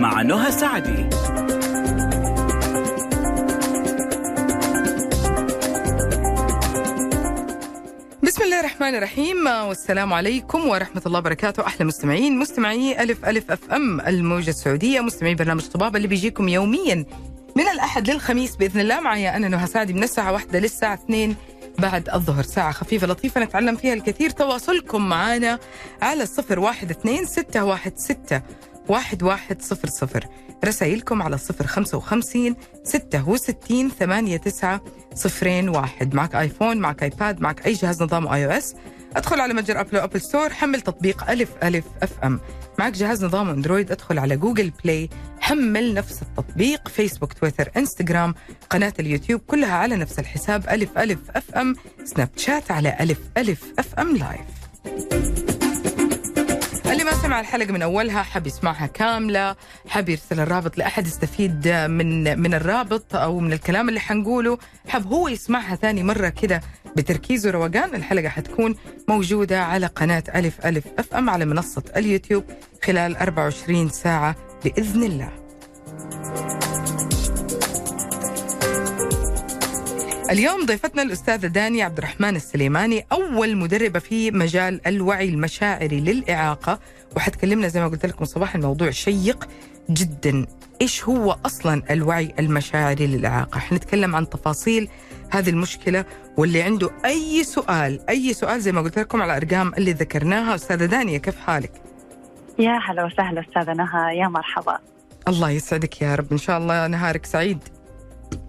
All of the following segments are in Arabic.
مع نهى سعدي. بسم الله الرحمن الرحيم والسلام عليكم ورحمة الله وبركاته. أحلى مستمعين مستمعي ألف ألف أف أم الموجة السعودية مستمعي برنامج طبابة اللي بيجيكم يوميا من الأحد للخميس بإذن الله. معي أنا نهى سعدي من الساعة واحدة للساعة اثنين بعد الظهر. ساعة خفيفة لطيفة نتعلم فيها الكثير. تواصلكم معنا على الصفر واحد اثنين ستة واحد ستة. واحد واحد صفر صفر. رسائلكم على الصفر خمسة وخمسين ستة وستين ثمانية تسعة صفرين واحد. معك iPhone معك iPad معك أي جهاز نظام iOS. أدخل على متجر Apple و Apple Store حمل تطبيق ألف ألف FM. معك جهاز نظام Android أدخل على Google Play حمل نفس التطبيق فيسبوك تويتر إنستغرام قناة اليوتيوب كلها على نفس الحساب ألف ألف FM. Snapchat على ألف ألف FM live اللي ما سمع الحلقة من أولها حاب يسمعها كاملة حاب يرسل الرابط لأحد يستفيد من من الرابط أو من الكلام اللي حنقوله حاب هو يسمعها ثاني مرة كده بتركيز وروقان الحلقة حتكون موجودة على قناة ألف ألف FM على منصة اليوتيوب خلال 24 ساعة بإذن الله. اليوم ضيفتنا الأستاذة داني عبد الرحمن السليماني أول مدربة في مجال الوعي المشاعري للإعاقة. وحتكلمنا زي ما قلت لكم صباح الموضوع شيق جدا. إيش هو أصلا الوعي المشاعري للإعاقة؟ حنتكلم عن تفاصيل هذه المشكلة واللي عنده أي سؤال أي سؤال زي ما قلت لكم على الأرقام اللي ذكرناها. أستاذة دانية كيف حالك؟ يا هلا وسهلا أستاذة نهى يا مرحبا. الله يسعدك يا رب. إن شاء الله نهارك سعيد.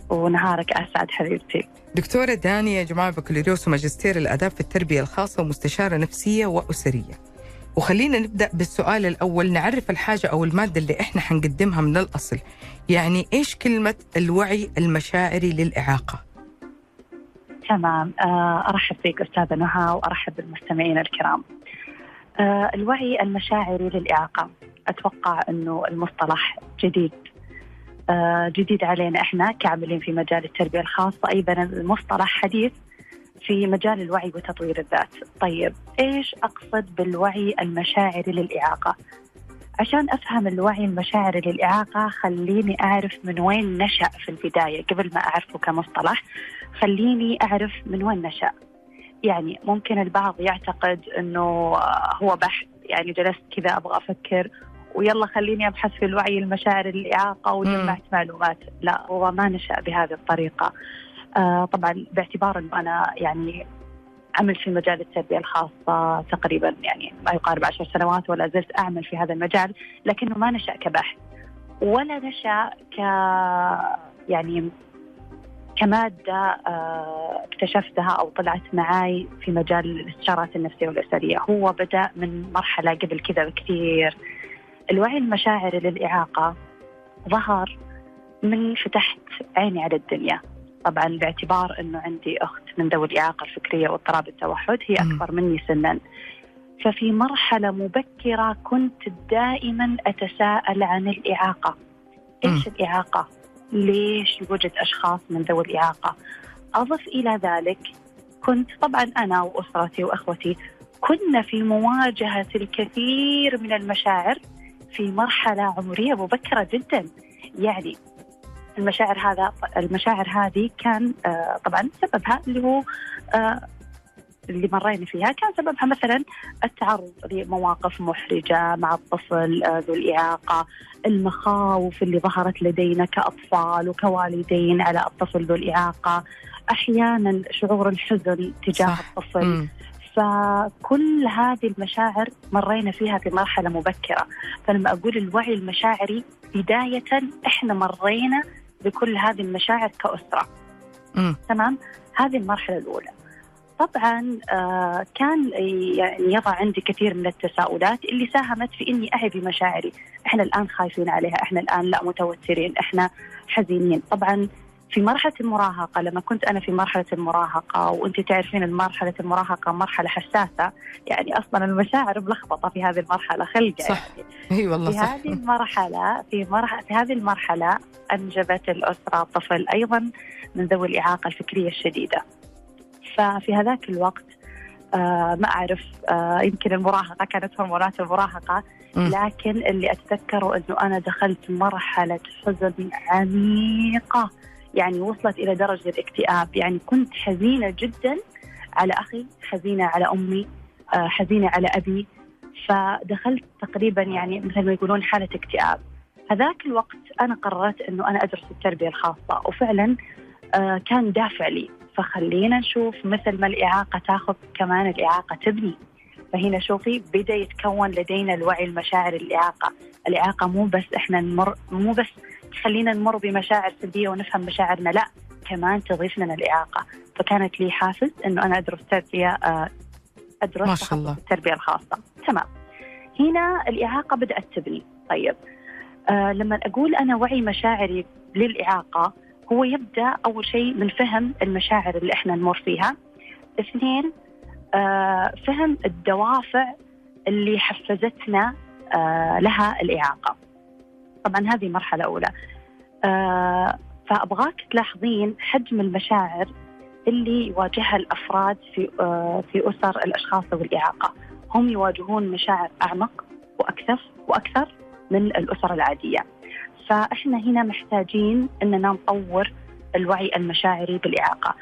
ونهارك أسعد حبيبتي. دكتورة دانية جماعة بكالوريوس وماجستير الآداب في التربية الخاصة ومستشارة نفسية وأسرية. وخلينا نبدأ بالسؤال الأول. نعرف الحاجة أو المادة اللي إحنا حنقدمها من الأصل. يعني إيش كلمة الوعي المشاعري للإعاقة؟ تمام. آه، أرحب فيك أستاذة نهى وأرحب بالمستمعين الكرام. آه، الوعي المشاعري للإعاقة. أتوقع إنه المصطلح جديد. جديد علينا إحنا كعاملين في مجال التربية الخاصه أيضا المصطلح حديث في مجال الوعي وتطوير الذات. طيب إيش أقصد بالوعي المشاعري للإعاقة؟ عشان أفهم الوعي المشاعري للإعاقة خليني أعرف من وين نشأ في البداية قبل ما أعرفه كمصطلح. خليني أعرف من وين نشأ. يعني ممكن البعض يعتقد إنه هو بحث يعني جلست كذا أبغى أفكر. ويلا خليني أبحث في الوعي المشاعري للاعاقه وجمعت معلومات، لا هو ما نشأ بهذه الطريقة. آه طبعا باعتبار إنه أنا يعني عملت في مجال التربية الخاصة تقريبا يعني ما يقارب عشر سنوات ولا زلت أعمل في هذا المجال، لكنه ما نشأ كبحث ولا نشأ ك يعني كمادة آه، اكتشفتها أو طلعت معاي في مجال الاستشارات النفسية والأسرية هو بدأ من مرحلة قبل كذا بكثير. الوعي المشاعري للإعاقة ظهر من فتحت عيني على الدنيا طبعا باعتبار أنه عندي أخت من ذوي الإعاقة الفكرية واضطراب التوحد هي. أكبر مني سنا ففي مرحلة مبكرة كنت دائما أتساءل عن الإعاقة إيش الإعاقة؟ ليش يوجد أشخاص من ذوي الإعاقة؟ أضف إلى ذلك كنت طبعا أنا وأسرتي وأخوتي كنا في مواجهة الكثير من المشاعر في مرحلة عمرية مبكرة جدا يعني المشاعر هذا المشاعر هذه كان آه، طبعا سببها اللي هو آه، اللي مرينا فيها كان سببها مثلا التعرض لمواقف محرجة مع الطفل آه، ذو الإعاقة المخاوف اللي ظهرت لدينا كأطفال وكوالدين على الطفل ذو الإعاقة أحيانا شعور الحزن تجاه صح. الطفل مم. فكل هذه المشاعر مرينا فيها في مرحلة مبكرة. فلما أقول الوعي المشاعري بداية إحنا مرينا بكل هذه المشاعر كأسرة. مم. تمام؟ هذه المرحلة الأولى. طبعا آه كان يعني يضع عندي كثير من التساؤلات اللي ساهمت في إني اعي بمشاعري، إحنا الآن خايفين عليها، إحنا الآن لا متوترين، إحنا حزينين، طبعا في مرحلة المراهقة لما كنت أنا في مرحلة المراهقة وأنت تعرفين المرحله المراهقة مرحلة حساسة يعني أصلا المشاعر ملخبطة في هذه المرحلة خلقة صح. يعني أي والله في صح هذه المرحلة في مرحله في هذه المرحلة أنجبت الأسرة طفل أيضا من ذوي الإعاقة الفكرية الشديدة ففي هذاك الوقت آه ما أعرف آه يمكن المراهقة كانت هرمونات المراهقة. لكن اللي أتذكره إنه أنا دخلت مرحلة حزن عميقة يعني وصلت إلى درجة الاكتئاب. يعني كنت حزينة جدا على أخي حزينة على أمي آه حزينة على أبي. فدخلت تقريبا يعني مثل ما يقولون حالة اكتئاب. هذاك الوقت أنا قررت إنه أنا أدرس التربية الخاصة وفعلا آه كان دافع لي. فخلينا نشوف مثل ما الإعاقة تاخذ كمان الإعاقة تبني. فهنا شوفي بدأ يتكون لدينا الوعي المشاعر الإعاقة، الإعاقة مو بس إحنا نمر مو بس تخلينا نمر بمشاعر سلبية ونفهم مشاعرنا لا كمان تضيف لنا الاعاقه، فكانت لي حافز إنه أنا أدرس تربية آه، أدرس ما شاء الله. التربية الخاصة، تمام. هنا الإعاقة بدأت تبني، طيب آه لما أقول أنا وعي مشاعري للإعاقة هو يبدأ أول شيء من فهم المشاعر اللي إحنا نمر فيها. اثنين آه فهم الدوافع اللي حفزتنا آه لها الإعاقة. طبعا هذه مرحلة أولى. آه فأبغاك تلاحظين حجم المشاعر اللي يواجهها الأفراد في آه في أسر الأشخاص ذوي الإعاقة. هم يواجهون مشاعر أعمق وأكثر وأكثر من الأسر العادية. فإحنا هنا محتاجين إننا نطور الوعي المشاعري بالإعاقة.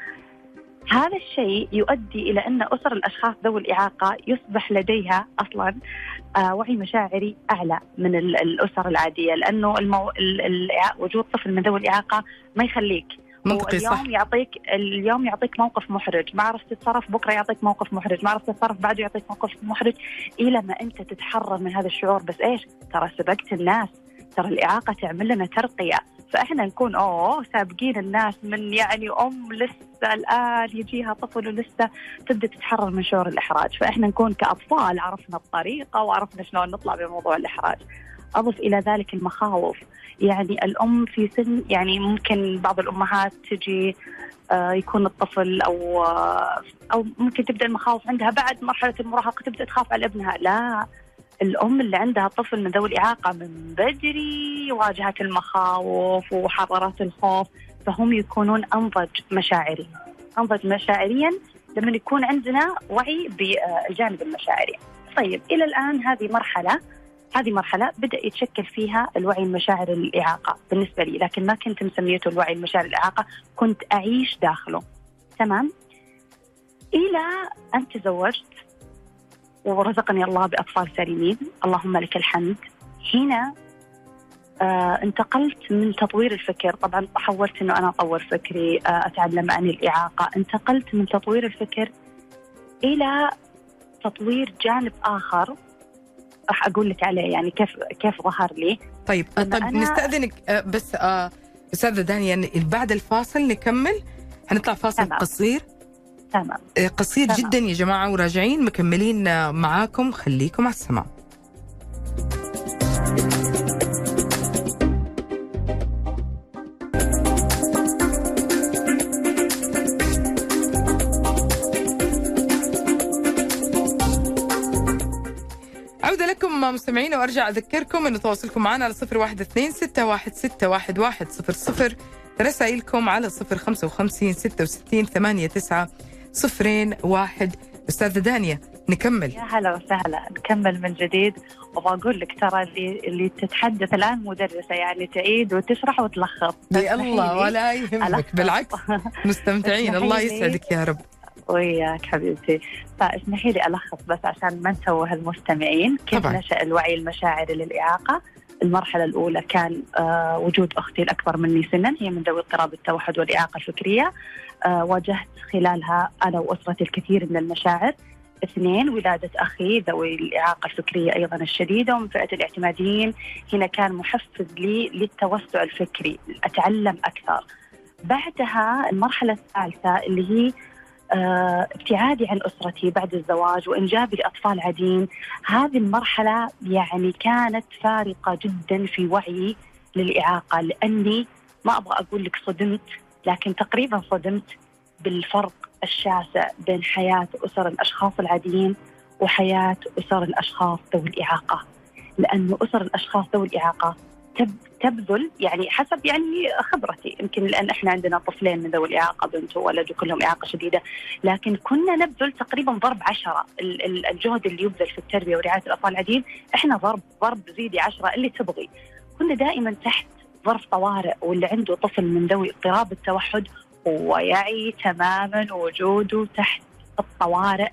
هذا الشيء يؤدي إلى أن أسر الأشخاص ذوي الإعاقة يصبح لديها أصلا آه وعي مشاعري أعلى من ال- الأسر العادية لأنه المو... ال... ال... وجود طفل من ذوي الإعاقة ما يخليك. منطقي اليوم صح. يعطيك اليوم يعطيك موقف محرج. ما عرفت تتصرف بكرة يعطيك موقف محرج. ما عرفت تتصرف بعده يعطيك موقف محرج. إلى ما أنت تتحرر من هذا الشعور. بس إيش؟ ترى سبقت الناس. ترى الإعاقة تعمل لنا ترقية. فإحنا نكون أوه سابقين الناس من يعني أم لسه الآن يجيها طفل ولسه تبدأ تتحرر من شعور الإحراج. فإحنا نكون كأطفال عرفنا الطريقة وعرفنا شلون نطلع بموضوع الإحراج. أضف إلى ذلك المخاوف. يعني الأم في سن يعني ممكن بعض الأمهات تجي آه، يكون الطفل أو آه، أو ممكن تبدأ المخاوف عندها بعد مرحلة المراهقة تبدأ تخاف على ابنها. لا. الأم اللي عندها طفل من ذوي الإعاقة من بدري واجهت المخاوف وحضرت الخوف فهم يكونون أنضج مشاعريا. أنضج مشاعريا لما يكون عندنا وعي بالجانب المشاعري. طيب إلى الآن هذه مرحلة هذه مرحلة بدأ يتشكل فيها الوعي المشاعر الإعاقة بالنسبة لي لكن ما كنت مسميته الوعي المشاعر الإعاقة كنت أعيش داخله. تمام؟ إلى أن تزوجت ورزقني الله بأطفال سليمين. اللهم لك الحمد. هنا آه انتقلت من تطوير الفكر. طبعا حاولت أنه أنا أطور فكري آه أتعلم عن الإعاقة. انتقلت من تطوير الفكر إلى تطوير جانب آخر. راح أقول لك عليه يعني كيف كيف ظهر لي. طيب طيب أنا- نستأذنك آه، بس آه، أستاذة دانيا يعني بعد الفاصل نكمل. حنطلع فاصل تمام. قصير. تمام. آه، قصير تمام. جدا يا جماعة وراجعين مكملين آه، معاكم. خليكم على لكم مستمعين وأرجع أذكركم انه تواصلكم معنا على 012 616 11 رسائلكم على 055 66 89 صفرين واحد. أستاذة دانيا نكمل. يا هلا وسهلا. نكمل من جديد. وبقول لك ترى اللي اللي تتحدث الآن مدرسة يعني تعيد وتشرح وتلخص. يا الله ولا يهمك. بالعكس مستمتعين. الله. يسعدك يا رب. وياك حبيبتي. فاسمحي لي ألخص بس عشان ما نتوه المستمعين كيف طبعاً. نشأ الوعي المشاعري للإعاقة؟ المرحلة الأولى كان آه وجود أختي الأكبر مني سنا هي من ذوي اضطراب التوحد والإعاقة الفكرية. آه واجهت خلالها أنا وأسرتي الكثير من المشاعر. اثنين ولادة أخي ذوي الإعاقة الفكرية أيضا الشديدة ومن فئة الاعتماديين. هنا كان محفز لي للتوسع الفكري أتعلم أكثر. بعدها المرحلة الثالثة اللي هي ابتعادي عن أسرتي بعد الزواج وإنجابي لأطفال عديم. هذه المرحلة يعني كانت فارقة جدا في وعيي للإعاقة لأني ما أبغى أقول لك صدمت لكن تقريبا صدمت بالفرق الشاسع بين حياة أسر الأشخاص العاديين وحياة أسر الأشخاص ذوي الإعاقة. لأنه أسر الأشخاص ذوي الإعاقة تبذل يعني حسب يعني خبرتي. يمكن لأن إحنا عندنا طفلين من ذوي الإعاقة بنت وولد وكلهم إعاقة شديدة. لكن كنا نبذل تقريبا ضرب عشرة. الجهد اللي يبذل في التربية ورعاية الأطفال العاديين إحنا ضرب ضرب زيدي عشرة اللي تبغي. كنا دائما تحت ظرف طوارئ واللي عنده طفل من ذوي اضطراب التوحد هو يعي تماما وجوده تحت الطوارئ.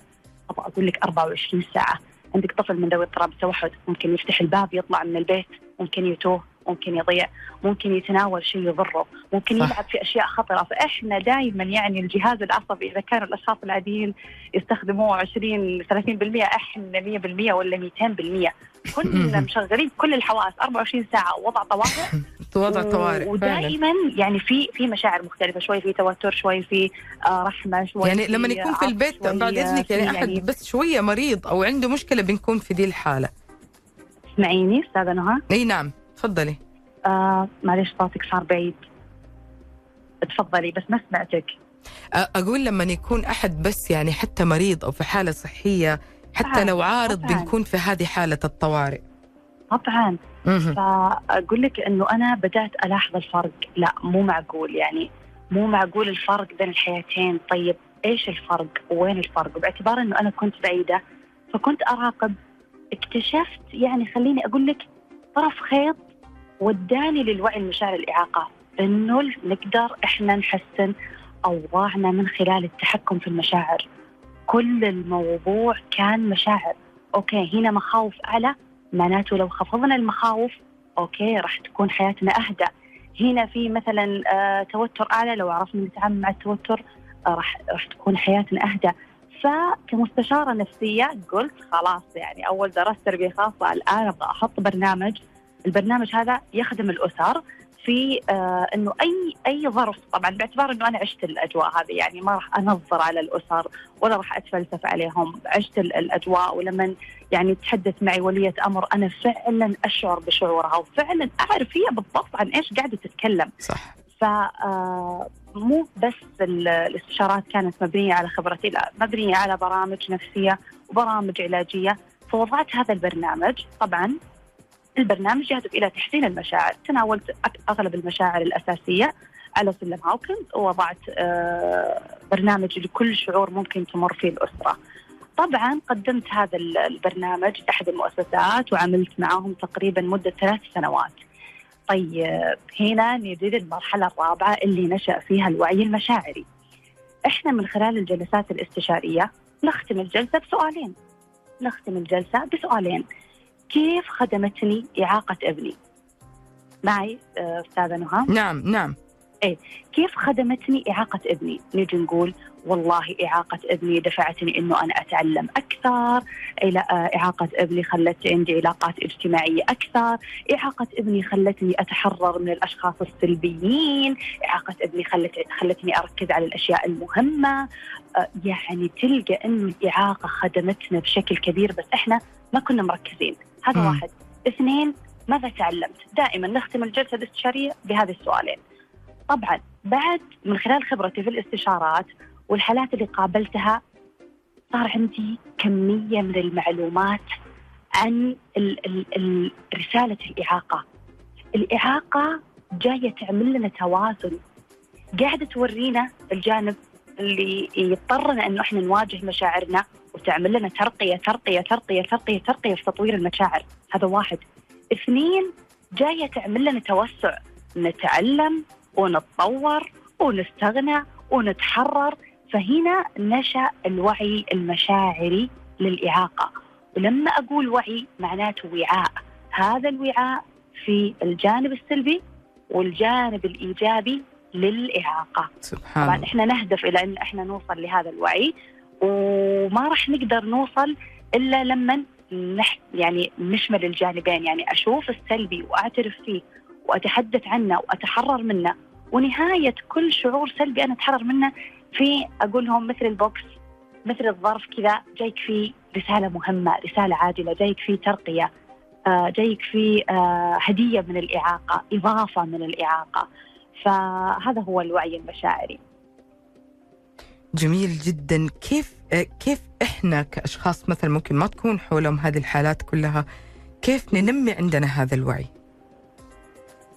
أبغى أقول لك 24 ساعة. عندك طفل من ذوي اضطراب التوحد ممكن يفتح الباب يطلع من البيت ممكن يتوه. ممكن يضيع ممكن يتناول شيء يضره ممكن صح. يلعب في أشياء خطرة. فإحنا دائما يعني الجهاز العصبي إذا كانوا الأشخاص العاديين يستخدموه 20 30% إحنا 100% ولا 200% كنا مشغلين كل الحواس 24 ساعة وضع طوارئ. وضع طوارئ ودائما يعني في في مشاعر مختلفة شوي في توتر شوي في آه، رحمة شوي يعني لما يكون في البيت بعد إذنك يعني أحد يعني بس شوية مريض أو عنده مشكلة بنكون في دي الحالة. تسمعيني أستاذة نهى؟ إي نعم. تفضلي. آه معلش صوتك صار بعيد. تفضلي بس ما سمعتك. أقول لما يكون أحد بس يعني حتى مريض أو في حالة صحية حتى لو عارض طبعاً. بنكون في هذه حالة الطوارئ. طبعا. فأقول لك إنه أنا بدأت ألاحظ الفرق. لا مو معقول يعني. مو معقول الفرق بين الحياتين. طيب إيش الفرق؟ وين الفرق؟ باعتبار إنه أنا كنت بعيدة فكنت أراقب. اكتشفت يعني خليني أقول لك طرف خيط وداني للوعي المشاعري للإعاقة. إنه نقدر إحنا نحسن أوضاعنا من خلال التحكم في المشاعر. كل الموضوع كان مشاعر. okay هنا مخاوف أعلى معناته لو خفضنا المخاوف okay راح تكون حياتنا أهدى. هنا في مثلا آه توتر أعلى لو عرفنا نتعامل مع التوتر آه راح راح تكون حياتنا أهدى. فكمستشارة نفسية قلت خلاص يعني أول درست تربية خاصة الآن أبغى أحط برنامج البرنامج هذا يخدم الأسر في آه إنه أي أي ظرف. طبعا باعتبار إنه أنا عشت الأجواء هذه يعني ما راح أنظر على الأسر ولا راح أتفلسف عليهم. عشت الأجواء ولما يعني تحدث معي ولية أمر أنا فعلا أشعر بشعورها وفعلا أعرف هي بالضبط عن إيش قاعدة تتكلم. صح. ف آه، مو بس الاستشارات كانت مبنية على خبرتي لا مبنية على برامج نفسية وبرامج علاجية. فوضعت هذا البرنامج طبعا البرنامج يهدف إلى تحسين المشاعر. تناولت أغلب المشاعر الأساسية. على سلم هاوكنز ووضعت آه، برنامج لكل شعور ممكن تمر فيه الأسرة. طبعا قدمت هذا البرنامج احد المؤسسات وعملت معهم تقريبا مدة ثلاث سنوات. طيب هنا نجي للمرحلة الرابعة اللي نشأ فيها الوعي المشاعري. إحنا من خلال الجلسات الاستشارية نختم الجلسة بسؤالين. نختم الجلسة بسؤالين. كيف خدمتني إعاقة أبني؟ معي آه، أستاذة نهى. نعم نعم. إيه كيف خدمتني إعاقة أبني؟ نجي نقول والله إعاقة أبني دفعتني أنه أنا أتعلم أكثر إلى إعاقة أبني خلت عندي علاقات اجتماعية أكثر إعاقة أبني خلتني أتحرر من الأشخاص السلبيين إعاقة أبني خلت خلتني أركز على الأشياء المهمة. آه، يعني تلقى أن الإعاقة خدمتنا بشكل كبير بس إحنا ما كنا مركزين. هذا م. واحد. اثنين ماذا تعلمت؟ دائما نختم الجلسة الاستشارية بهذه السؤالين. طبعا بعد من خلال خبرتي في الاستشارات والحالات اللي قابلتها صار عندي كمية من المعلومات عن ال ال ال رسالة الإعاقة. الإعاقة جاية تعمل لنا توازن. قاعدة تورينا الجانب اللي يضطرنا إنه إحنا نواجه مشاعرنا. وتعمل لنا ترقية ترقية ترقية ترقية ترقية في تطوير المشاعر، هذا واحد. اثنين جاية تعمل لنا توسع، نتعلم ونتطور ونستغنى ونتحرر فهنا نشأ الوعي المشاعري للإعاقة. ولما أقول وعي معناته وعاء. هذا الوعاء في الجانب السلبي والجانب الإيجابي للإعاقة. سبحان طبعا إحنا نهدف إلى إن إحنا نوصل لهذا الوعي. وما راح نقدر نوصل إلا لما نح يعني نشمل الجانبين يعني أشوف السلبي وأعترف فيه وأتحدث عنه وأتحرر منه ونهاية كل شعور سلبي أنا أتحرر منه في أقول لهم مثل البوكس مثل الظرف كذا جايك فيه رسالة مهمة، رسالة عاجله، جايك فيه ترقية، آه، جايك فيه آه، هدية من الإعاقة، إضافة من الإعاقة. فهذا هو الوعي المشاعري. جميل جدا، كيف آه، كيف إحنا كأشخاص مثلا ممكن ما تكون حولهم هذه الحالات كلها، كيف ننمي عندنا هذا الوعي؟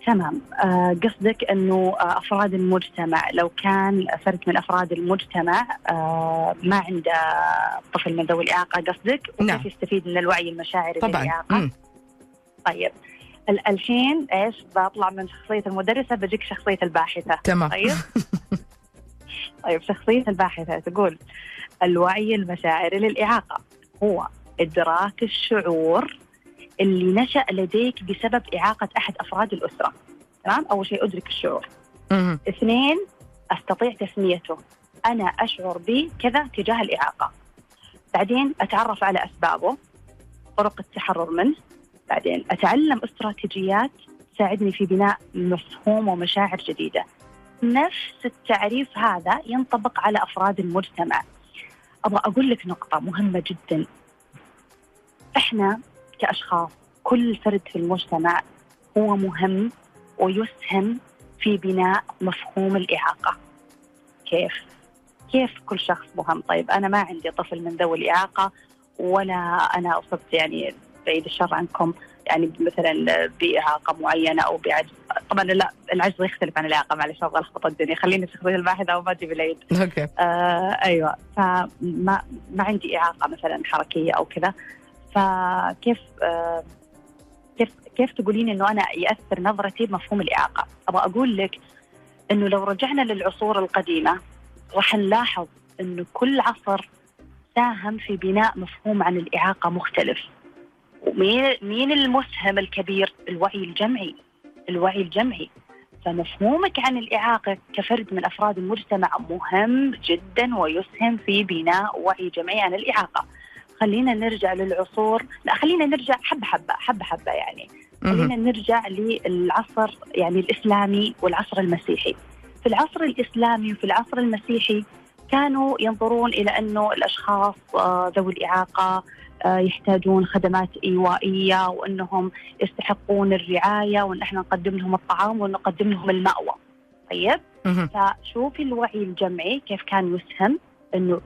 تمام. آه، قصدك إنه آه، أفراد المجتمع لو كان فرد من أفراد المجتمع آه، ما عنده طفل من ذوي الإعاقة قصدك؟ وكيف نعم. يستفيد من الوعي المشاعري طبعا. للاعاقه. طيب. ال- الحين إيش؟ بطلع من شخصية المدرسة بجيك شخصية الباحثة. تمام. طيب. طيب شخصية الباحثة تقول الوعي المشاعري للإعاقة هو إدراك الشعور اللي نشأ لديك بسبب إعاقة أحد أفراد الأسرة. تمام؟ أول شيء أدرك الشعور. اثنين أستطيع تسميته. أنا أشعر بكذا تجاه الإعاقة. بعدين أتعرف على أسبابه طرق التحرر منه. بعدين أتعلم استراتيجيات تساعدني في بناء مفهوم ومشاعر جديدة. نفس التعريف هذا ينطبق على أفراد المجتمع. أبغى أقول لك نقطة مهمة جدا. إحنا كأشخاص كل فرد في المجتمع هو مهم ويسهم في بناء مفهوم الإعاقة. كيف؟ كيف كل شخص مهم؟ طيب أنا ما عندي طفل من ذوي الإعاقة ولا أنا أصبت يعني بعيد الشر عنكم. يعني مثلا بإعاقة معينة أو بعجز طبعا لا العجز يختلف عن الإعاقة معلش أبغى ألخبط الدنيا. خليني في شخصية الباحثة وما أجيب العيد أوكي. آه أيوه. فما ما عندي إعاقة مثلا حركية أو كذا. فكيف آه كيف كيف تقولين إنه أنا يأثر نظرتي بمفهوم الإعاقة؟ أبغى أقول لك إنه لو رجعنا للعصور القديمة راح نلاحظ إنه كل عصر ساهم في بناء مفهوم عن الإعاقة مختلف. ومين مين المسهم الكبير؟ الوعي الجمعي. الوعي الجمعي. فمفهومك عن الإعاقة كفرد من أفراد المجتمع مهم جدا ويسهم في بناء وعي جمعي عن الإعاقة خلينا نرجع للعصور لا خلينا نرجع حبة حبة حبة حبة يعني. خلينا نرجع للعصر يعني الإسلامي والعصر المسيحي في العصر الإسلامي وفي العصر المسيحي كانوا ينظرون إلى أنه الأشخاص آه، ذوي الإعاقة يحتاجون خدمات إيوائية وأنهم يستحقون الرعاية وأن إحنا نقدم لهم الطعام ونقدم لهم المأوى طيب. فشوفي الوعي الجمعي كيف كان يسهم إنه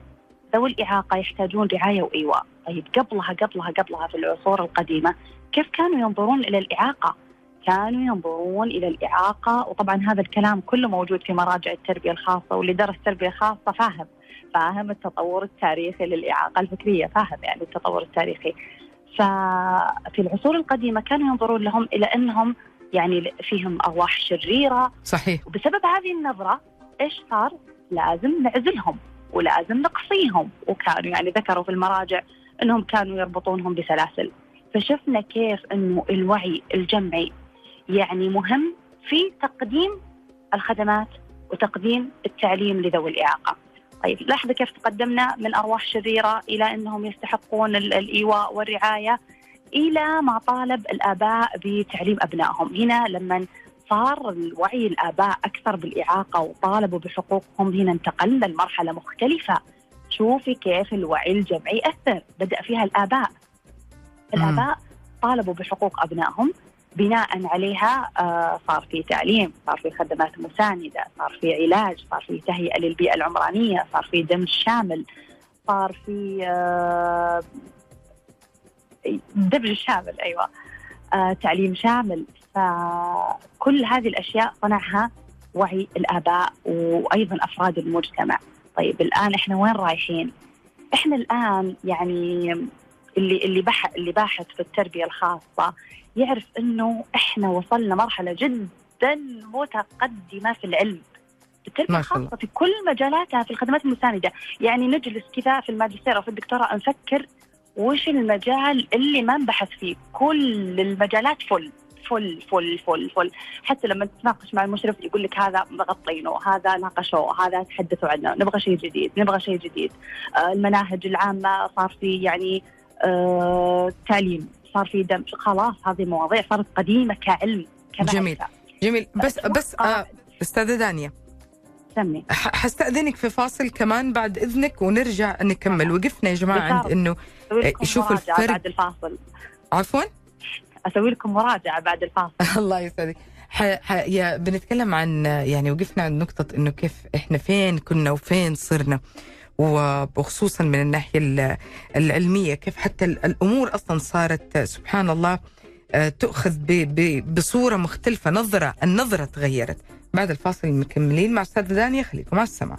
ذوي الإعاقة يحتاجون رعاية وإيواء، طيب قبلها قبلها قبلها في العصور القديمة كيف كانوا ينظرون إلى الإعاقة؟ كانوا ينظرون إلى الإعاقة وطبعا هذا الكلام كله موجود في مراجع التربية الخاصة واللي درس تربيه خاصه فاهم فاهم التطور التاريخي للإعاقة الفكرية فاهم يعني التطور التاريخي. ففي العصور القديمة كانوا ينظرون لهم إلى أنهم يعني فيهم أرواح شريرة. صحيح. وبسبب هذه النظرة إيش صار؟ لازم نعزلهم ولازم نقصيهم. وكانوا يعني ذكروا في المراجع أنهم كانوا يربطونهم بسلاسل. فشفنا كيف أنه الوعي الجمعي يعني مهم في تقديم الخدمات وتقديم التعليم لذوي الإعاقة. طيب لاحظوا كيف تقدمنا من أرواح شريرة إلى أنهم يستحقون ال- الإيواء والرعاية إلى ما طالب الآباء بتعليم أبنائهم. هنا لما صار الوعي الآباء أكثر بالإعاقة وطالبوا بحقوقهم هنا انتقلنا لمرحلة مختلفة. شوفي كيف الوعي الجمعي أثر بدأ فيها الآباء. الآباء طالبوا بحقوق أبنائهم بناء عليها آه، صار في تعليم صار في خدمات مساندة صار في علاج صار في تهيئة للبيئة العمرانية صار في دمج شامل صار في آه، دمج شامل أيوة آه، تعليم شامل فكل هذه الأشياء صنعها وعي الآباء وأيضا أفراد المجتمع طيب الآن إحنا وين رايحين؟ إحنا الآن يعني اللي اللي اللي باحث في التربية الخاصة يعرف إنه إحنا وصلنا مرحلة جدا متقدمة في العلم. الله. الخاصة في كل مجالاتها في الخدمات المساندة يعني نجلس كذا في الماجستير أو في الدكتوراه نفكر وش المجال اللي ما نبحث فيه. كل المجالات فل فل فل فل فل. حتى لما تتناقش مع المشرف يقول لك هذا مغطينه هذا ناقشوه هذا تحدثوا عنه نبغى شيء جديد نبغى شيء جديد. آه المناهج العامة صار في يعني آه تعليم. صار في دمج خلاص هذه مواضيع صارت قديمة كعلم كمعرفة. جميل. جميل. بس بس آه أستاذة دانيا سمي. ح- حستأذنك في فاصل كمان بعد إذنك ونرجع نكمل. وقفنا يا جماعة عند بالضبط. إنه أسوي لكم شوف مراجعة الفرق. بعد الفاصل. عفوا؟ أسوي لكم مراجعة بعد الفاصل. الله يسعدك. ح... ح... يا بنتكلم عن يعني وقفنا عند نقطة إنه كيف إحنا فين كنا وفين صرنا. وخصوصا من الناحية ال- العلمية كيف حتى ال- الأمور أصلا صارت سبحان الله آه، تؤخذ ب- ب- بصورة مختلفة نظرة النظرة تغيرت. بعد الفاصل مكملين مع أستاذة دانيا خليكم على السمع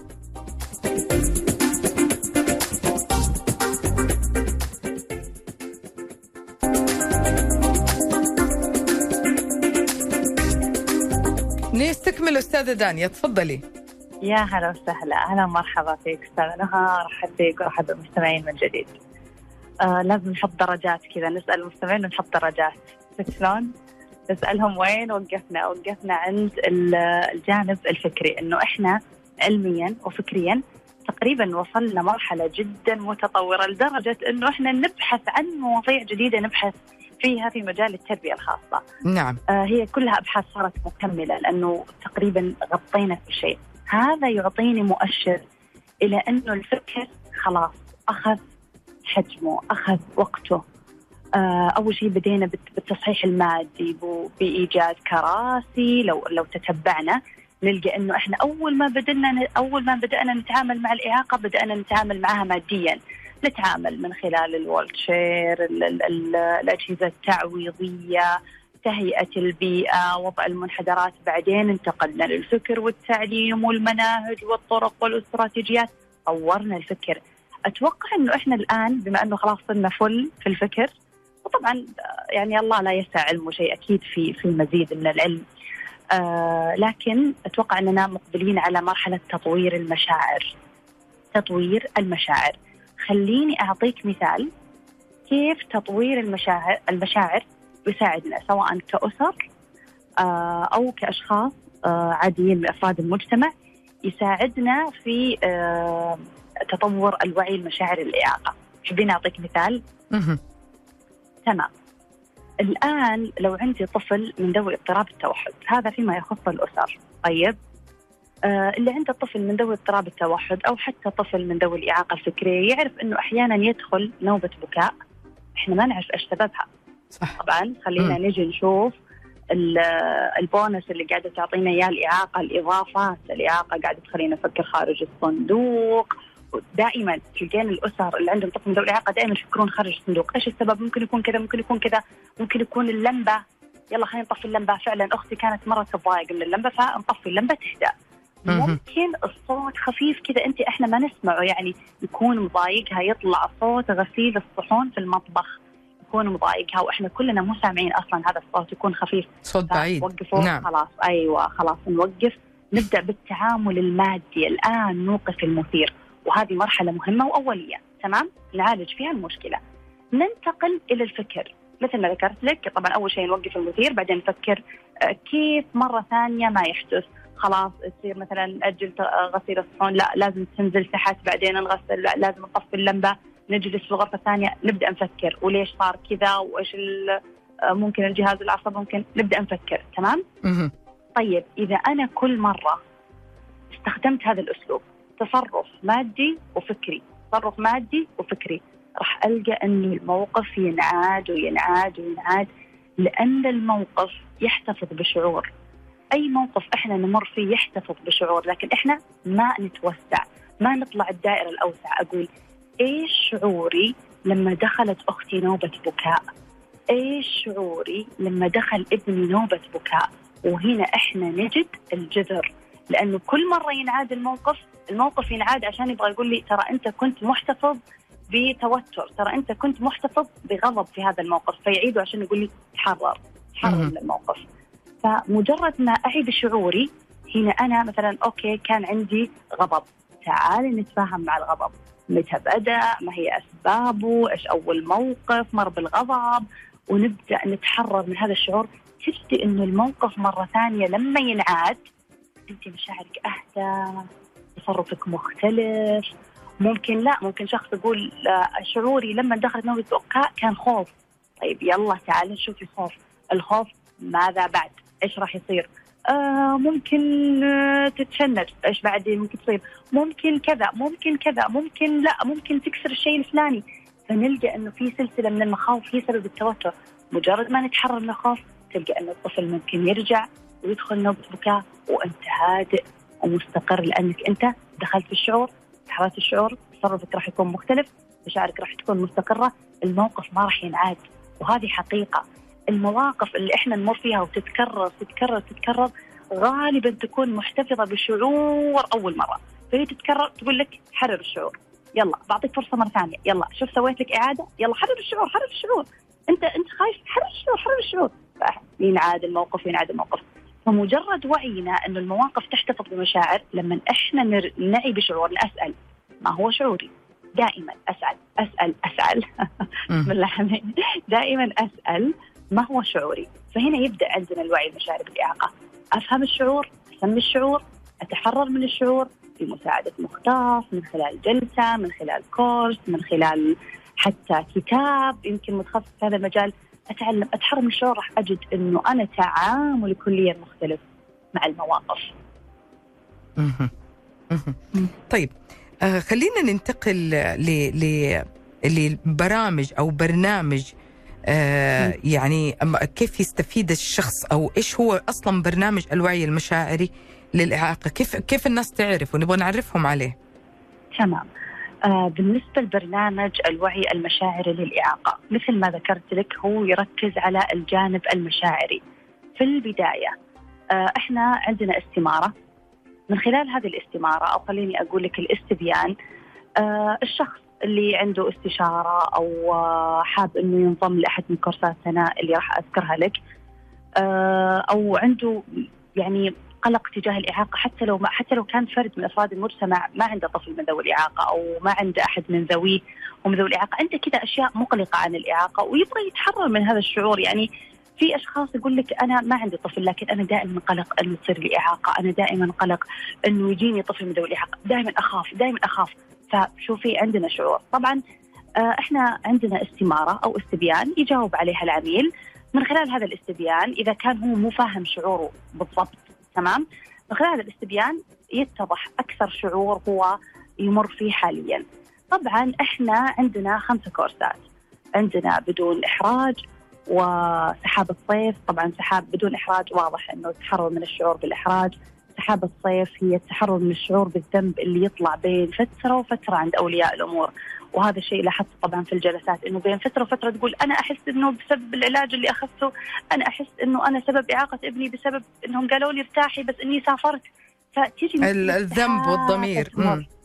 نستكمل أستاذة دانيا تفضلي. يا هلا وسهلا أهلا مرحبا فيك أستاذ نهى ارحب فيك وارحب بالمستمعين من جديد. آه لازم نحط درجات كذا نسأل المستمعين ونحط درجات شلون؟ نسألهم وين وقفنا؟ وقفنا عند ال- الجانب الفكري إنه إحنا علميا وفكريا تقريبا وصلنا مرحلة جدا متطورة لدرجة إنه إحنا نبحث عن مواضيع جديدة نبحث فيها في مجال التربية الخاصة. نعم آه، هي كلها أبحاث صارت مكملة لأنه تقريبا غطينا كل شيء هذا يعطيني مؤشر إلى إنه الفكر خلاص أخذ حجمه أخذ وقته. آه، أول شيء بدينا بالت- بالتصحيح المادي بإيجاد كراسي. لو لو تتبعنا نلقى إنه إحنا أول ما بدنا أول ما بدأنا نتعامل مع الإعاقة بدأنا نتعامل معها ماديا. نتعامل من خلال الوالتشير ال- ال- ال- الأجهزة التعويضية تهيئه البيئة وضع المنحدرات بعدين انتقلنا للفكر والتعليم والمناهج والطرق والاستراتيجيات. طورنا الفكر. أتوقع إنه إحنا الآن بما إنه خلاص صرنا فل في الفكر وطبعا يعني الله لا يسع علمه شيء أكيد في في مزيد من العلم. آه لكن أتوقع إننا مقبلين على مرحلة تطوير المشاعر. تطوير المشاعر. خليني أعطيك مثال كيف تطوير المشاعر المشاعر يساعدنا سواء كأسر آه أو كأشخاص آه عاديين من أفراد المجتمع يساعدنا في آه تطور الوعي المشاعر الاعاقه تحبين أعطيك مثال. تمام. الآن لو عندي طفل من ذوي اضطراب التوحد هذا فيما يخص الأسر. طيب. آه اللي عنده طفل من ذوي اضطراب التوحد أو حتى طفل من ذوي الإعاقة الفكرية يعرف أنه أحيانا يدخل نوبة بكاء. إحنا ما نعرف إيش سببها. صح. طبعا. خلينا نجي نشوف ال- البونس اللي قاعدة تعطينا إياه الإعاقة الاضافات الإعاقة قاعدة تخلينا نفكر خارج الصندوق. دائما تلقين الأسر اللي عندهم طفل ذوي الإعاقة دائما يفكرون خارج الصندوق، إيش السبب؟ ممكن يكون كذا ممكن يكون كذا، ممكن يكون اللمبة. يلا خلينا نطفي اللمبة، فعلا أختي كانت مرة تضايق من اللمبة فنطفي اللمبة تهدأ. ممكن الصوت خفيف كذا أنت إحنا ما نسمعه. يعني يكون مضايقها يطلع صوت غسيل الصحون في المطبخ. يكون مضايقها وإحنا كلنا مو سامعين أصلا هذا الصوت يكون خفيف. صوت بعيد. وقفوا نعم. خلاص. أيوه خلاص نوقف. نبدأ بالتعامل المادي. الآن نوقف المثير. وهذه مرحلة مهمة وأولية. تمام؟ نعالج فيها المشكلة. ننتقل إلى الفكر. مثل ما ذكرت لك طبعا أول شيء نوقف المثير بعدين نفكر آه، كيف مرة ثانية ما يحدث. خلاص تصير مثلا أجل آه، غسيل الصحون لا لازم تنزل تحت بعدين نغسل لا لازم نطفي اللمبة. نجلس في الغرفه الثانية نبدأ نفكر. وليش صار كذا؟ وإيش آه، ممكن الجهاز العصبي ممكن؟ نبدأ نفكر تمام. طيب إذا أنا كل مرة استخدمت هذا الأسلوب تصرف مادي وفكري تصرف مادي وفكري راح ألقى انه الموقف ينعاد وينعاد وينعاد لأن الموقف يحتفظ بشعور. أي موقف إحنا نمر فيه يحتفظ بشعور لكن إحنا ما نتوسع ما نطلع الدائرة الأوسع أقول إيش شعوري لما دخلت أختي نوبة بكاء؟ إيش شعوري لما دخل ابني نوبة بكاء؟ وهنا إحنا نجد الجذر لأنه كل مرة ينعاد الموقف الموقف ينعاد عشان يبغى يقول لي ترى أنت كنت محتفظ بتوتر ترى أنت كنت محتفظ بغضب في هذا الموقف. فيعيده عشان يقول لي تحرر تحرر. من الموقف. فمجرد ما أعيد شعوري هنا أنا مثلا أوكي كان عندي غضب تعالي نتفاهم مع الغضب. متى بدأ ما هي أسبابه إيش أول موقف مر بالغضب. ونبدأ نتحرر من هذا الشعور. تجدي إنه الموقف مرة ثانية لما ينعاد انت مشاعرك أهدى تصرفك مختلف. ممكن لا ممكن شخص يقول آه، شعوري لما دخلت نوبه بكاء كان خوف. طيب يلا تعال نشوف الخوف. الخوف ماذا بعد؟ إيش راح يصير؟ آه ممكن آه تتشنج. إيش بعد؟ ممكن تصير ممكن كذا ممكن كذا ممكن لا ممكن تكسر الشيء الفلاني. فنلقى إنه في سلسلة من المخاوف هي سبب التوتر. مجرد ما نتحرر من الخوف تلقى ان الطفل ممكن يرجع ويدخل نوبه بكاء وأنت هادئ ومستقر لأنك أنت دخلت في الشعور تحررت الشعور تصرفك راح يكون مختلف مشاعرك راح تكون مستقرة الموقف ما راح ينعاد. وهذه حقيقة. المواقف اللي إحنا نمر فيها وتتكرر تتكرر تتكرر غالبا تكون محتفظة بشعور أول مرة. فهي تتكرر تقول لك حرر الشعور. يلا بعطيك فرصة مرة ثانية. يلا شوف سويت لك إعادة؟ يلا حرر الشعور حرر الشعور. أنت أنت خايف؟ حرر الشعور حرر الشعور. ينعاد الموقف ينعاد الموقف. فمجرد وعينا إنه المواقف تحتفظ بمشاعر لما إحنا نعي بشعور نسأل ما هو شعوري؟ دائما أسأل أسأل أسأل. بسم الله دائما أسأل ما هو شعوري؟ فهنا يبدأ عندنا الوعي المشاعر بالاعاقه أفهم الشعور أسمي الشعور أتحرر من الشعور بمساعده مختص من خلال جلسة من خلال كورس من خلال حتى كتاب يمكن متخصص في هذا المجال. أتعلم أتحرر من الشعور راح أجد إنه أنا تعاملي كليا مختلف مع المواقف. طيب آه خلينا ننتقل ل لبرامج أو برنامج آه يعني كيف يستفيد الشخص أو إيش هو أصلا برنامج الوعي المشاعري للإعاقة؟ كيف كيف الناس تعرف ونبغى نعرفهم عليه. تمام. آه بالنسبة لبرنامج الوعي المشاعري للإعاقة مثل ما ذكرت لك هو يركز على الجانب المشاعري. في البداية آه إحنا عندنا استمارة. من خلال هذه الاستمارة أو خليني أقول لك الاستبيان آه الشخص اللي عنده استشارة أو حاب إنه ينضم لأحد من كورسات سناء اللي راح أذكرها لك. آه، أو عنده يعني قلق تجاه الإعاقة حتى لو ما حتى لو كان فرد من أفراد المجتمع ما عنده طفل من ذوي الإعاقة أو ما عنده أحد من ذويه ومن ذوي الإعاقة، عنده كذا أشياء مقلقة عن الإعاقة ويبغى يتحرر من هذا الشعور. يعني في أشخاص يقول لك أنا ما عندي طفل لكن أنا دائما قلق إنه تصير لي إعاقة، أنا دائما قلق إنه يجيني طفل من ذوي الإعاقة، دائما أخاف، دائما أخاف، فشوفي عندنا شعور، طبعا آه، إحنا عندنا استمارة أو استبيان يجاوب عليها العميل. من خلال هذا الاستبيان إذا كان هو مو فاهم شعوره بالضبط تمام؟ من خلال الاستبيان يتضح أكثر شعور هو يمر فيه حاليا. طبعا إحنا عندنا خمسة كورسات. عندنا بدون إحراج وسحاب الصيف طبعا سحاب بدون إحراج واضح إنه التحرر من الشعور بالإحراج. سحاب الصيف هي التحرر من الشعور بالذنب اللي يطلع بين فترة وفترة عند أولياء الأمور. وهذا الشيء لاحظته طبعا في الجلسات إنه بين فترة وفترة تقول أنا أحس إنه بسبب العلاج اللي أخذته أنا أحس إنه أنا سبب إعاقة ابني بسبب إنهم قالوا لي ارتاحي بس إني سافرت. فتيجي الذنب والضمير.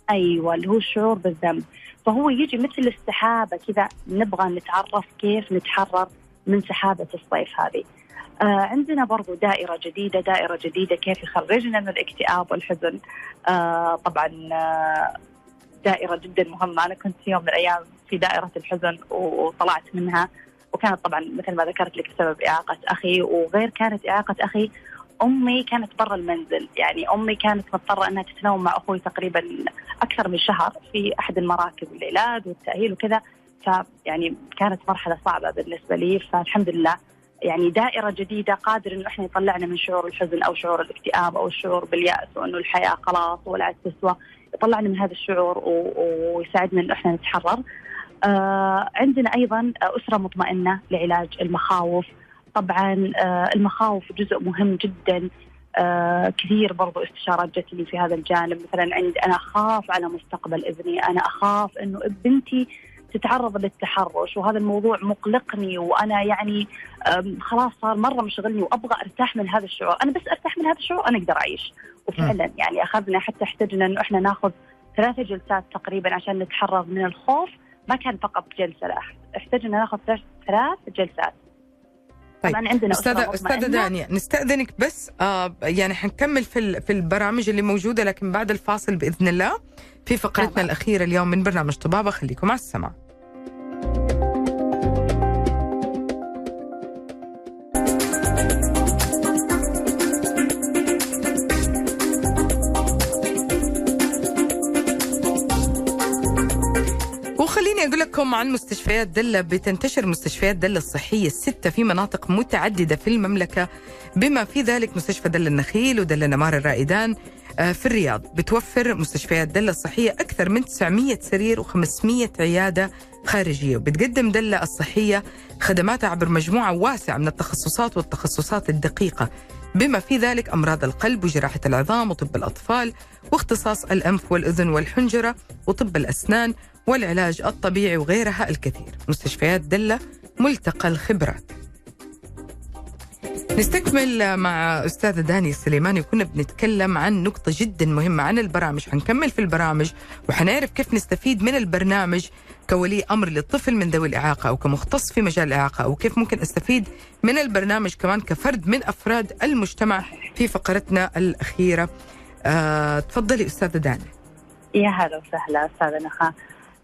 أيوه اللي هو الشعور بالذنب. فهو يجي مثل السحابة كذا نبغى نتعرف كيف نتحرر من سحابة الصيف هذه. آه عندنا برضو دائرة جديدة دائرة جديدة كيف يخرجنا من الاكتئاب والحزن. آه طبعا آه دائرة جدا مهمة. أنا كنت في يوم من الأيام في دائرة الحزن وطلعت منها. وكانت طبعا مثل ما ذكرت لك بسبب إعاقة أخي وغير كانت إعاقة أخي أمي كانت برا المنزل. يعني أمي كانت مضطرة إنها تتناوم مع أخوي تقريبا أكثر من شهر في أحد المراكز العلاج والتأهيل وكذا. فيعني كانت مرحلة صعبة بالنسبة لي. فالحمد لله يعني دائرة جديدة قادر إنه إحنا يطلعنا من شعور الحزن أو شعور الاكتئاب أو الشعور باليأس وإنه الحياة خلاص ولا عاد تسوى يطلعنا من هذا الشعور ويساعدنا إنه إحنا نتحرر. آه عندنا أيضا أسرة مطمئنة لعلاج المخاوف. طبعا آه المخاوف جزء مهم جدا آه كثير برضو استشارات جتني في هذا الجانب مثلا عند أنا أخاف على مستقبل ابني أنا أخاف إنه بنتي تتعرض للتحرش وهذا الموضوع مقلقني وأنا يعني خلاص صار مرة مشغلني وأبغى أرتاح من هذا الشعور، أنا بس أرتاح من هذا الشعور أنا أقدر أعيش، وفعلا يعني أخذنا حتى احتجنا إنه إحنا ناخذ ثلاثة جلسات تقريبا عشان نتحرر من الخوف، ما كان فقط جلسة لا احتجنا ناخذ ثلاث جلسات. طيب عندنا استاذة أستاذة دانيا نستأذنك بس آه يعني حنكمل في في البرامج اللي موجودة لكن بعد الفاصل بإذن الله في فقرتنا طبعا. الأخيرة اليوم من برنامج طبابة خليكم على السماء لكم عن مستشفيات دلة. بتنتشر مستشفيات دلة الصحية الستة في مناطق متعددة في المملكة. بما في ذلك مستشفى دلة النخيل ودلة نمار الرائدان آه، في الرياض. بتوفر مستشفيات دلة الصحية أكثر من 900 سرير و500 عيادة خارجية. وبتقدم دلة الصحية خدماتها عبر مجموعة واسعة من التخصصات والتخصصات الدقيقة. بما في ذلك أمراض القلب وجراحة العظام وطب الأطفال واختصاص الأنف والأذن والحنجرة وطب الأسنان والعلاج الطبيعي وغيرها الكثير. مستشفيات دلة ملتقى الخبرات. نستكمل مع أستاذة داني السليماني وكنا بنتكلم عن نقطة جدا مهمة عن البرامج. حنكمل في البرامج وحنعرف كيف نستفيد من البرنامج كولي أمر للطفل من ذوي الإعاقة أو كمختص في مجال الإعاقة أو كيف ممكن أستفيد من البرنامج كمان كفرد من أفراد المجتمع في فقرتنا الأخيرة. آه، تفضلي أستاذة داني. يا هلا وسهلا أستاذة نخا.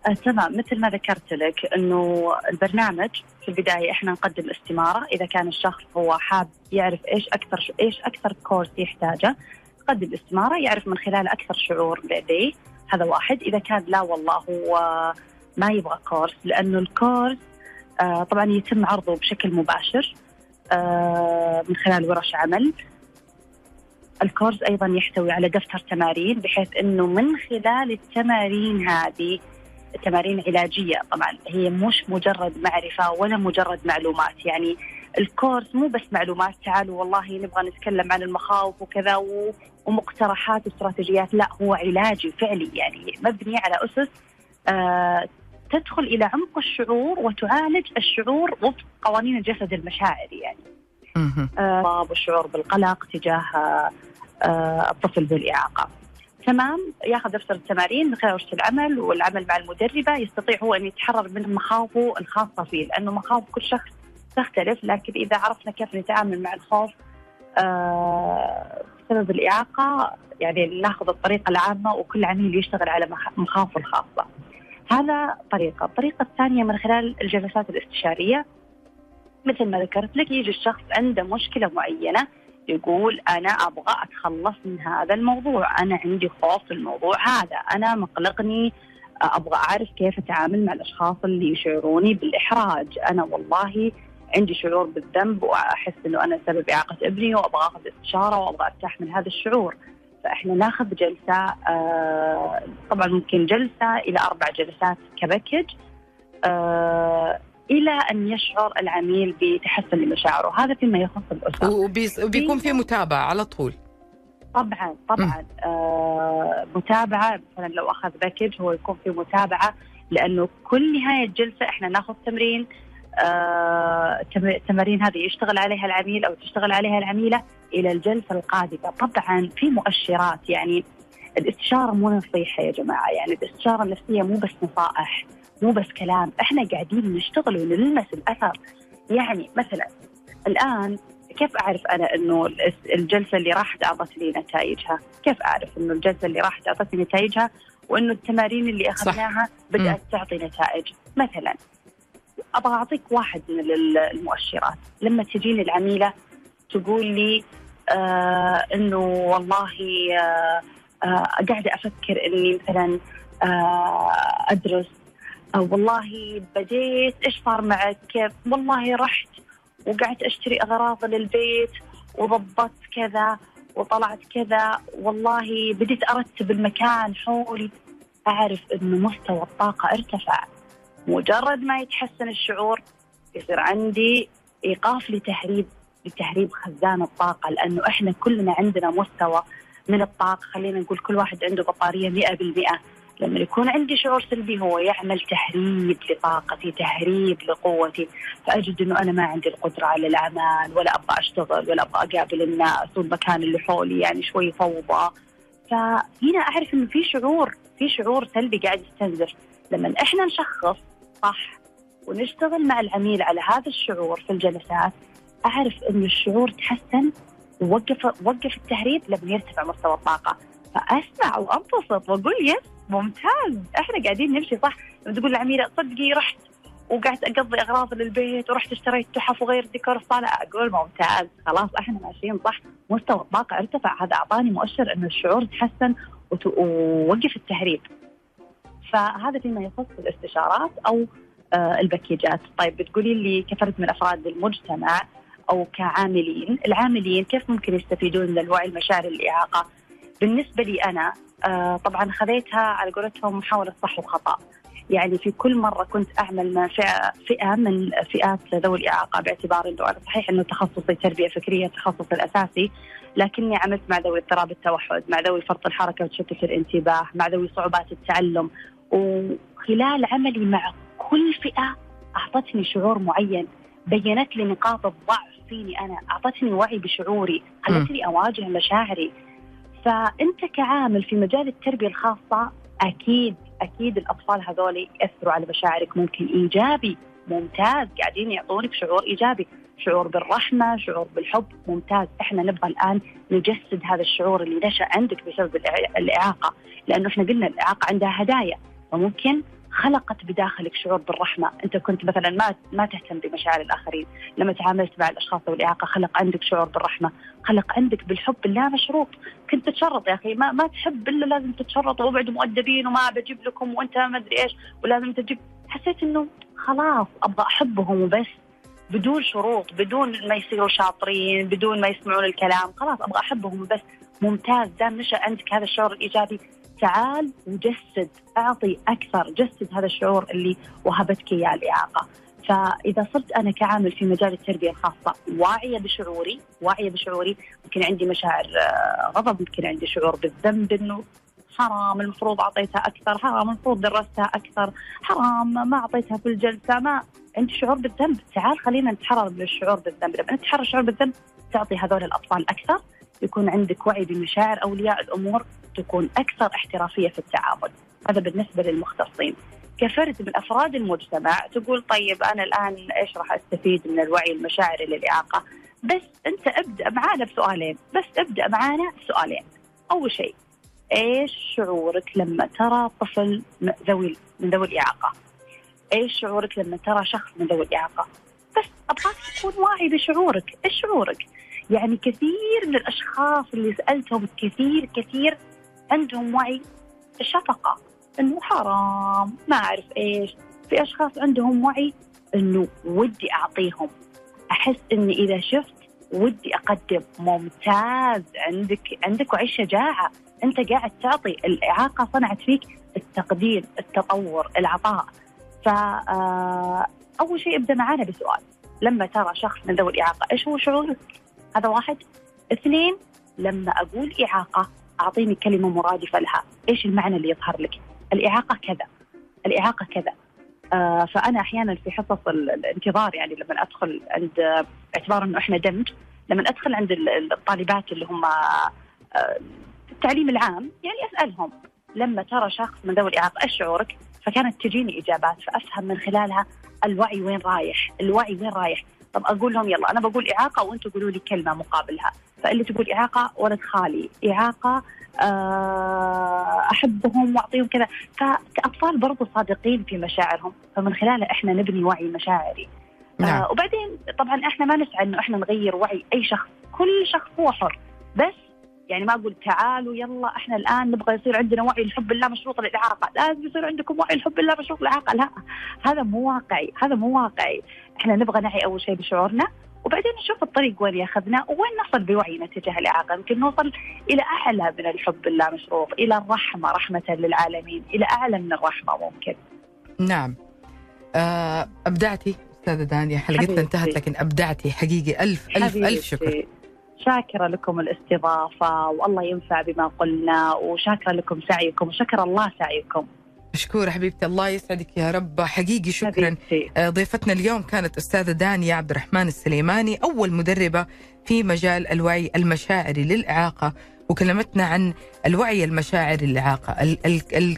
آه تمام مثل ما ذكرت لك إنه البرنامج في البداية إحنا نقدم استماره إذا كان الشخص هو حاب يعرف إيش أكثر إيش أكثر كورس يحتاجه يقدم استماره يعرف من خلال أكثر شعور لديه هذا واحد. إذا كان لا والله هو ما يبغى كورس لأنه الكورس آه طبعا يتم عرضه بشكل مباشر آه من خلال ورش عمل. الكورس أيضا يحتوي على دفتر تمارين بحيث إنه من خلال التمارين هذه تمارين علاجية. طبعا هي مش مجرد معرفة ولا مجرد معلومات. يعني الكورس مو بس معلومات. تعالوا والله نبغى نتكلم عن المخاوف وكذا و- ومقترحات واستراتيجيات. لا هو علاجي فعلي. يعني مبني على أسس آه تدخل إلى عمق الشعور وتعالج الشعور وفق قوانين الجسد المشاعري يعني مهم. آه، والشعور بالقلق تجاه آه، الطفل بالإعاقة. تمام ياخذ دفتر التمارين من خلال ورشه العمل والعمل مع المدربة يستطيع هو أن يتحرر من مخاوفه الخاصة فيه لأنه مخاوف كل شخص تختلف لكن إذا عرفنا كيف نتعامل مع الخوف آه، بسبب الإعاقة يعني ناخذ الطريقة العامة وكل عميل يشتغل على مخ- مخاوفه الخاصة. هذا طريقة، الطريقة الثانية من خلال الجلسات الاستشارية مثل ما ذكرت لك يجي الشخص عنده مشكلة معينة يقول أنا أبغى أتخلص من هذا الموضوع، أنا عندي خوف في الموضوع هذا، أنا مقلقني. أبغى أعرف كيف أتعامل مع الأشخاص اللي يشعروني بالإحراج، أنا والله عندي شعور بالذنب وأحس إنه أنا سبب إعاقة ابني وأبغى أخذ استشارة وأبغى أرتاح من هذا الشعور. فإحنا ناخذ جلسة آه طبعا ممكن جلسة إلى أربع جلسات كباكج. آه إلى أن يشعر العميل بتحسن لمشاعره، هذا فيما يخص الأسرة. وبيكون في متابعة على طول. طبعا طبعا. آه متابعة مثلا لو أخذ باكج هو يكون في متابعة لأنه كل نهاية جلسة إحنا ناخذ تمرين. آه تم- التمارين هذه يشتغل عليها العميل أو تشتغل عليها العميلة إلى الجلسة القادمة، طبعا في مؤشرات يعني الاستشارة مو نصيحة يا جماعة يعني الاستشارة النفسية مو بس نصائح. مو بس كلام إحنا قاعدين نشتغل ونلمس الأثر يعني مثلا الآن كيف أعرف أنا إنه الجلسة اللي راحت اعطت لي نتائجها؟ كيف أعرف إنه الجلسة اللي راحت اعطتني نتائجها وإنه التمارين اللي أخذناها بدأت تعطي نتائج؟ مثلا أبغى أعطيك واحد من ال- المؤشرات، لما تجيني العميلة تقول لي آه إنه والله آه آه قاعدة أفكر إني مثلا آه أدرس والله بديت إيش صار معك؟ كيف؟ والله رحت وقعدت أشتري أغراض للبيت وضبطت كذا وطلعت كذا. والله بديت أرتب المكان حولي. أعرف إنه مستوى الطاقة ارتفع. مجرد ما يتحسن الشعور يصير عندي إيقاف لتهريب لتهريب خزان الطاقة. لأنه إحنا كلنا عندنا مستوى من الطاقة. خلينا نقول كل واحد عنده بطارية 100% لما يكون عندي شعور سلبي هو يعمل تهريب لطاقتي تهريب لقوتي. فأجد إنه أنا ما عندي القدرة على العمل ولا أبغى أشتغل ولا أبغى أقابل الناس والمكان اللي حولي يعني شوي فوضى. فهنا أعرف إنه في شعور في شعور سلبي قاعد يستنزف. لما إحنا نشخص صح ونشتغل مع العميل على هذا الشعور في الجلسات أعرف إنه الشعور تحسن ووقف وقف التهريب لما يرتفع مستوى الطاقة. فأسمع وأنبسط وأقول يس ممتاز. إحنا قاعدين نمشي صح؟ لما تقول العميله صدقي رحت وقعدت أقضي أغراض للبيت ورحت اشتريت تحف وغير ديكور الصالة. أقول ممتاز. خلاص إحنا ماشيين صح. مستوى الطاقة ارتفع. هذا أعطاني مؤشر انه الشعور تحسن ووقف التهريب. فهذا فيما يخص الاستشارات أو آه، الباكيجات طيب بتقولي لي كفرد من أفراد المجتمع أو كعاملين العاملين كيف ممكن يستفيدون من الوعي المشاعري للاعاقه بالنسبة لي أنا آه، طبعا خذيتها على قولتهم محاولة صح وخطأ. يعني في كل مرة كنت أعمل مع فئة من فئات ذوي الإعاقة باعتبار إنه أنا صحيح إنه تخصصي تربية فكرية التخصص الأساسي لكني عملت مع ذوي اضطراب التوحد، مع ذوي فرط الحركة وتشتت الانتباه، مع ذوي صعوبات التعلم. وخلال عملي مع كل فئة أعطتني شعور معين، بينت لي نقاط الضعف فيني أنا أعطتني وعي بشعوري خلتني أواجه مشاعري. فأنت كعامل في مجال التربية الخاصة أكيد أكيد الأطفال هذول يأثروا على مشاعرك. ممكن إيجابي ممتاز. قاعدين يعطونك شعور إيجابي. شعور بالرحمة شعور بالحب. ممتاز. إحنا نبغى الآن نجسد هذا الشعور اللي نشأ عندك بسبب الإعاقة. لأنه إحنا قلنا الإعاقة عندها هدايا. فممكن خلقت بداخلك شعور بالرحمة، أنت كنت مثلا ما ما تهتم بمشاعر الآخرين، لما تعاملت مع الأشخاص ذوي الاعاقه خلق عندك شعور بالرحمة، خلق عندك بالحب اللا مشروط، كنت تتشرط يا أخي. ما ما تحب إلا لازم تتشرط. وابعدوا مؤدبين وما بجيب لكم وأنت ما أدري إيش. ولازم تجيب، حسيت إنه خلاص أبغى أحبهم وبس. بدون شروط بدون ما يصيروا شاطرين بدون ما يسمعون الكلام. خلاص أبغى أحبهم وبس. ممتاز. دام نشأ عندك هذا الشعور الإيجابي تعال وجسد أعطي أكثر جسد هذا الشعور اللي وهبتك اياه الإعاقة. فإذا صرت أنا كعامل في مجال التربية الخاصة واعية بشعوري واعية بشعوري ممكن عندي مشاعر آه، غضب ممكن عندي شعور بالذنب إنه حرام المفروض أعطيتها أكثر حرام المفروض درستها أكثر حرام ما أعطيتها في الجلسة ما عندي شعور بالذنب. تعال خلينا نتحرر من الشعور بالذنب. لما نتحرر الشعور بالذنب تعطي هذول الأطفال أكثر يكون عندك وعي بمشاعر أولياء الأمور تكون أكثر احترافية في التعامل. هذا بالنسبة للمختصين. كفرد من أفراد المجتمع تقول طيب أنا الآن إيش راح أستفيد من الوعي المشاعري للاعاقه بس أنت أبدأ معانا بسؤالين. بس أبدأ معانا بسؤالين. أول شيء إيش شعورك لما ترى طفل ذوي من ذوي الاعاقه إيش شعورك لما ترى شخص من ذوي الاعاقه بس أبغاك تكون واعي بشعورك. إيش شعورك؟ يعني كثير من الأشخاص اللي سألتهم كثير كثير عندهم وعي الشفقه إنه حرام ما أعرف إيش. في أشخاص عندهم وعي إنه ودي أعطيهم. أحس إني إذا شفت ودي أقدم. ممتاز. عندك عندك وعي شجاعة. أنت قاعد تعطي. الإعاقة صنعت فيك التقديم التطور العطاء. ف آه، أول شيء ابدأ معانا بسؤال. لما ترى شخص من ذوي الإعاقة إيش هو شعورك؟ هذا واحد. اثنين لما أقول إعاقة أعطيني كلمة مرادفة لها، إيش المعنى اللي يظهر لك؟ الإعاقة كذا الإعاقة كذا آه فأنا أحيانا في حصص الانتظار يعني لما أدخل عند باعتبار إنه إحنا دمج لما أدخل عند الطالبات اللي هم آه التعليم العام يعني أسألهم لما ترى شخص من ذوي الإعاقة إيش شعورك؟ فكانت تجيني إجابات فأفهم من خلالها الوعي وين رايح، الوعي وين رايح، طب أقول لهم يلا أنا بقول إعاقة وأنتم قولوا لي كلمة مقابلها، فاللي تقول إعاقة ولد خالي، إعاقة آه، أحبهم وأعطيهم كذا، فكاطفال برضو صادقين في مشاعرهم، فمن خلالها إحنا نبني وعي مشاعري. آه، نعم. آه وبعدين طبعا إحنا ما نسعى إنه إحنا نغير وعي أي شخص، كل شخص هو حر، بس يعني ما أقول تعالوا يلا إحنا الآن نبغى يصير عندنا وعي الحب اللا مشروط للإعاقة، لازم يصير عندكم وعي الحب اللا مشروط للإعاقة، لا هذا مو واقعي، هذا مو واقعي، إحنا نبغى نعي أول شيء بشعورنا وبعدين نشوف الطريق وين ياخذنا وين نصل بوعينا تجاه الإعاقة، يمكن نوصل إلى أعلى من الحب اللا مشروط، إلى الرحمة رحمة للعالمين، إلى أعلى من الرحمة ممكن. نعم. آه، أبدعتي أستاذة دانيا حلقتنا انتهت لكن أبدعتي حقيقي ألف ألف ألف شكر. شاكرة لكم الاستضافة والله ينفع بما قلنا وشاكرة لكم سعيكم وشكر الله سعيكم مشكورة حبيبتي. الله يسعدك يا رب. حقيقي شكرا. حبيبتي. آه، ضيفتنا اليوم كانت أستاذة دانيا عبد الرحمن السليماني أول مدربة في مجال الوعي المشاعري للإعاقة وكلمتنا عن الوعي المشاعري للإعاقة.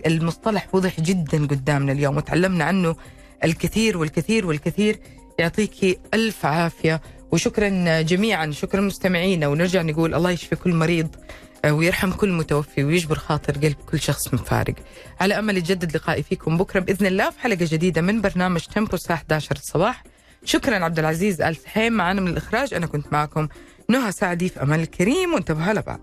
المصطلح وضح جدا قدامنا اليوم وتعلمنا عنه الكثير والكثير والكثير. يعطيك ألف عافية وشكرا جميعا. شكرا مستمعينا. ونرجع نقول الله يشفي كل مريض. ويرحم كل متوفي ويجبر خاطر قلب كل شخص مفارق. على أمل يجدد لقائي فيكم بكرة بإذن الله في حلقة جديدة من برنامج تيمبو الساعة 11 الصباح. شكرا عبد العزيز آل سحيم معنا من الإخراج أنا كنت معكم نهى سعدي في أمان الكريم وانتبهوا لبعض.